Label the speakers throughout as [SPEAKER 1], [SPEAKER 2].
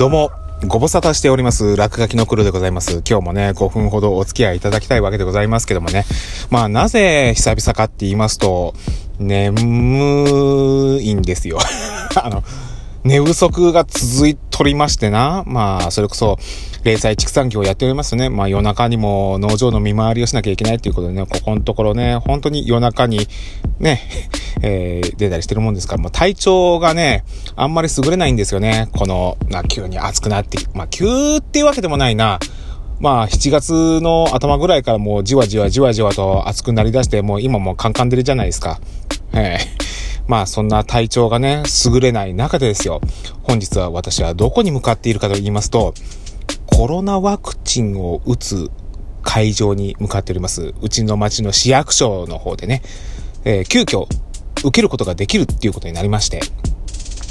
[SPEAKER 1] どうも、ご無沙汰しております、落書きの黒でございます。今日もね、5分ほどお付き合いいただきたいわけでございますけどもね。まあ、なぜ久々かって言いますと、眠いんですよ。あの、寝不足が続いとりましてな。まあ、それこそ、零細畜産業をやっておりますね。まあ、夜中にも農場の見回りをしなきゃいけないっていうことでね、ここのところね、本当に夜中に、ね、えー、出たりしてるもんですから、もう体調がね、あんまり優れないんですよね。この、な、急に暑くなって、まあ、急っていうわけでもないな。まあ、7月の頭ぐらいからもうじわじわじわじわと暑くなりだして、もう今もうカンカン照りじゃないですか。ええーまあそんな体調がね、優れない中でですよ。本日は私はどこに向かっているかと言いますと、コロナワクチンを打つ会場に向かっております。うちの町の市役所の方でね、えー、急遽受けることができるっていうことになりまして。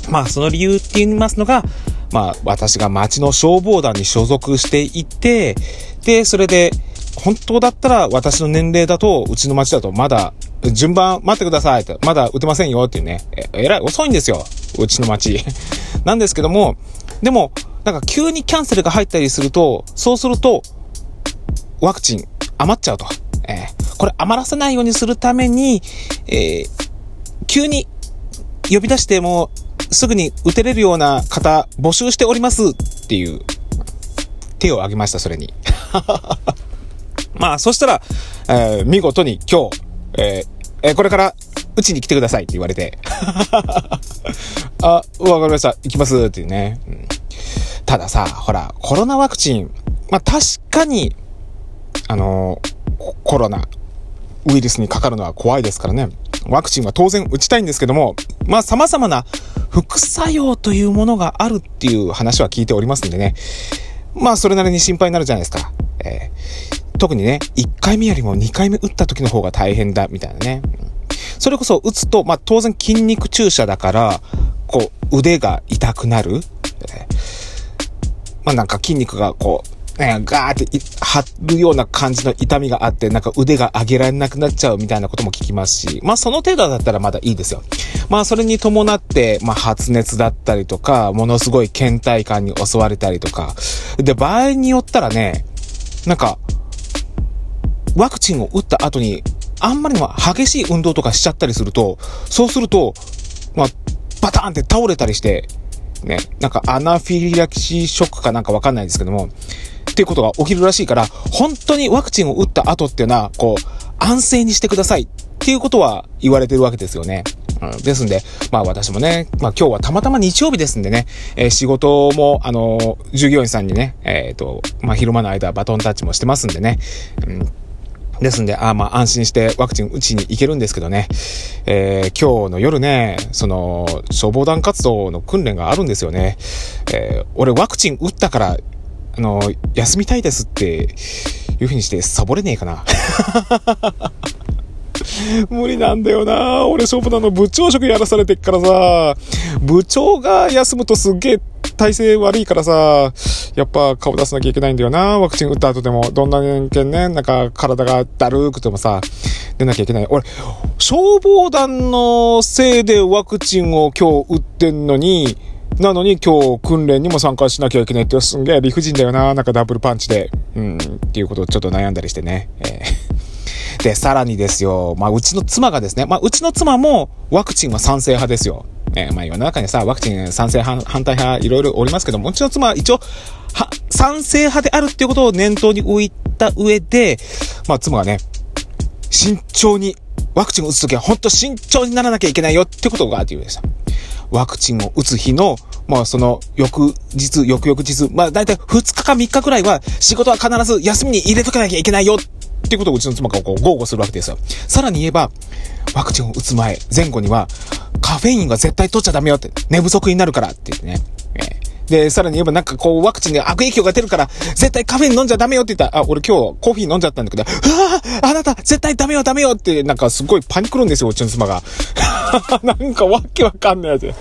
[SPEAKER 1] まあその理由って言いますのが、まあ私が町の消防団に所属していて、で、それで、本当だったら私の年齢だと、うちの町だとまだ順番待ってくださいと、まだ打てませんよっていうね、え、えらい遅いんですよ。うちの町。なんですけども、でも、なんか急にキャンセルが入ったりすると、そうすると、ワクチン余っちゃうと。えー、これ余らせないようにするために、えー、急に呼び出しても、すぐに打てれるような方募集しておりますっていう手を挙げました、それに。まあ、そしたら、えー、見事に今日、えー、えー、これから、うちに来てくださいって言われて。あ、わかりました。行きますっていうね。うん、たださ、ほら、コロナワクチン、まあ、確かに、あのー、コロナ、ウイルスにかかるのは怖いですからね。ワクチンは当然打ちたいんですけども、まあ様々な副作用というものがあるっていう話は聞いておりますんでね。まあそれなりに心配になるじゃないですか。えー特にね、1回目よりも2回目打った時の方が大変だ、みたいなね。それこそ打つと、まあ、当然筋肉注射だから、こう、腕が痛くなる。まあ、なんか筋肉がこう、ね、ガーって張るような感じの痛みがあって、なんか腕が上げられなくなっちゃうみたいなことも聞きますし、まあその程度だったらまだいいですよ。まあそれに伴って、まあ発熱だったりとか、ものすごい倦怠感に襲われたりとか、で、場合によったらね、なんか、ワクチンを打った後に、あんまりにも激しい運動とかしちゃったりすると、そうすると、まあ、バターンって倒れたりして、ね、なんかアナフィラキシーショックかなんかわかんないですけども、っていうことが起きるらしいから、本当にワクチンを打った後っていうのは、こう、安静にしてくださいっていうことは言われてるわけですよね。うん、ですんで、まあ私もね、まあ今日はたまたま日曜日ですんでね、えー、仕事も、あのー、従業員さんにね、えっ、ー、と、まあ昼間の間バトンタッチもしてますんでね、うんですんで、あまあ安心してワクチン打ちに行けるんですけどね、えー、今日の夜ね、その、消防団活動の訓練があるんですよね。えー、俺ワクチン打ったから、あの、休みたいですっていう風にしてサボれねえかな。無理なんだよな俺消防団の部長職やらされてっからさ、部長が休むとすっげえ体勢悪いからさ、やっぱ顔出さなきゃいけないんだよな。ワクチン打った後でも、どんな人間ね、なんか体がだるくてもさ、出なきゃいけない。俺、消防団のせいでワクチンを今日打ってんのに、なのに今日訓練にも参加しなきゃいけないってすんげえ理不尽だよな。なんかダブルパンチで。うん、っていうことをちょっと悩んだりしてね。えー、で、さらにですよ。まあ、うちの妻がですね。まあ、うちの妻もワクチンは賛成派ですよ。えー、まあ世の中にさ、ワクチン賛成、反対派、いろいろおりますけども、うちの妻は一応、は、賛成派であるっていうことを念頭に置いた上で、まあ妻がね、慎重に、ワクチンを打つときは本当慎重にならなきゃいけないよってことがあって言うでした。ワクチンを打つ日の、まあその翌日、翌々日、まあ大体2日か3日くらいは仕事は必ず休みに入れとかなきゃいけないよっていうことをうちの妻がこう豪語するわけですよ。さらに言えば、ワクチンを打つ前、前後には、カフェインは絶対取っちゃダメよって、寝不足になるからって言ってね。で、さらに言えばなんかこうワクチンで悪影響が出るから、絶対カフェイン飲んじゃダメよって言ったら、あ、俺今日コーヒー飲んじゃったんだけど、うわあなた絶対ダメよダメよって、なんかすごいパニクるんですよ、うちの妻が。なんかわけわかんないやつ。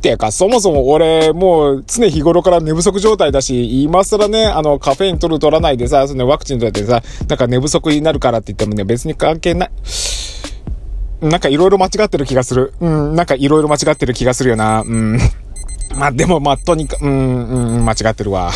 [SPEAKER 1] てか、そもそも俺、もう常日頃から寝不足状態だし、今更ね、あの、カフェイン取る取らないでさ、そのワクチン取ってさ、なんか寝不足になるからって言ってもね、別に関係ない。なんか色々間違ってる気がする。うん、なんか色々間違ってる気がするよな。うん。まあでもまあとにかく、うん、うん、間違ってるわ。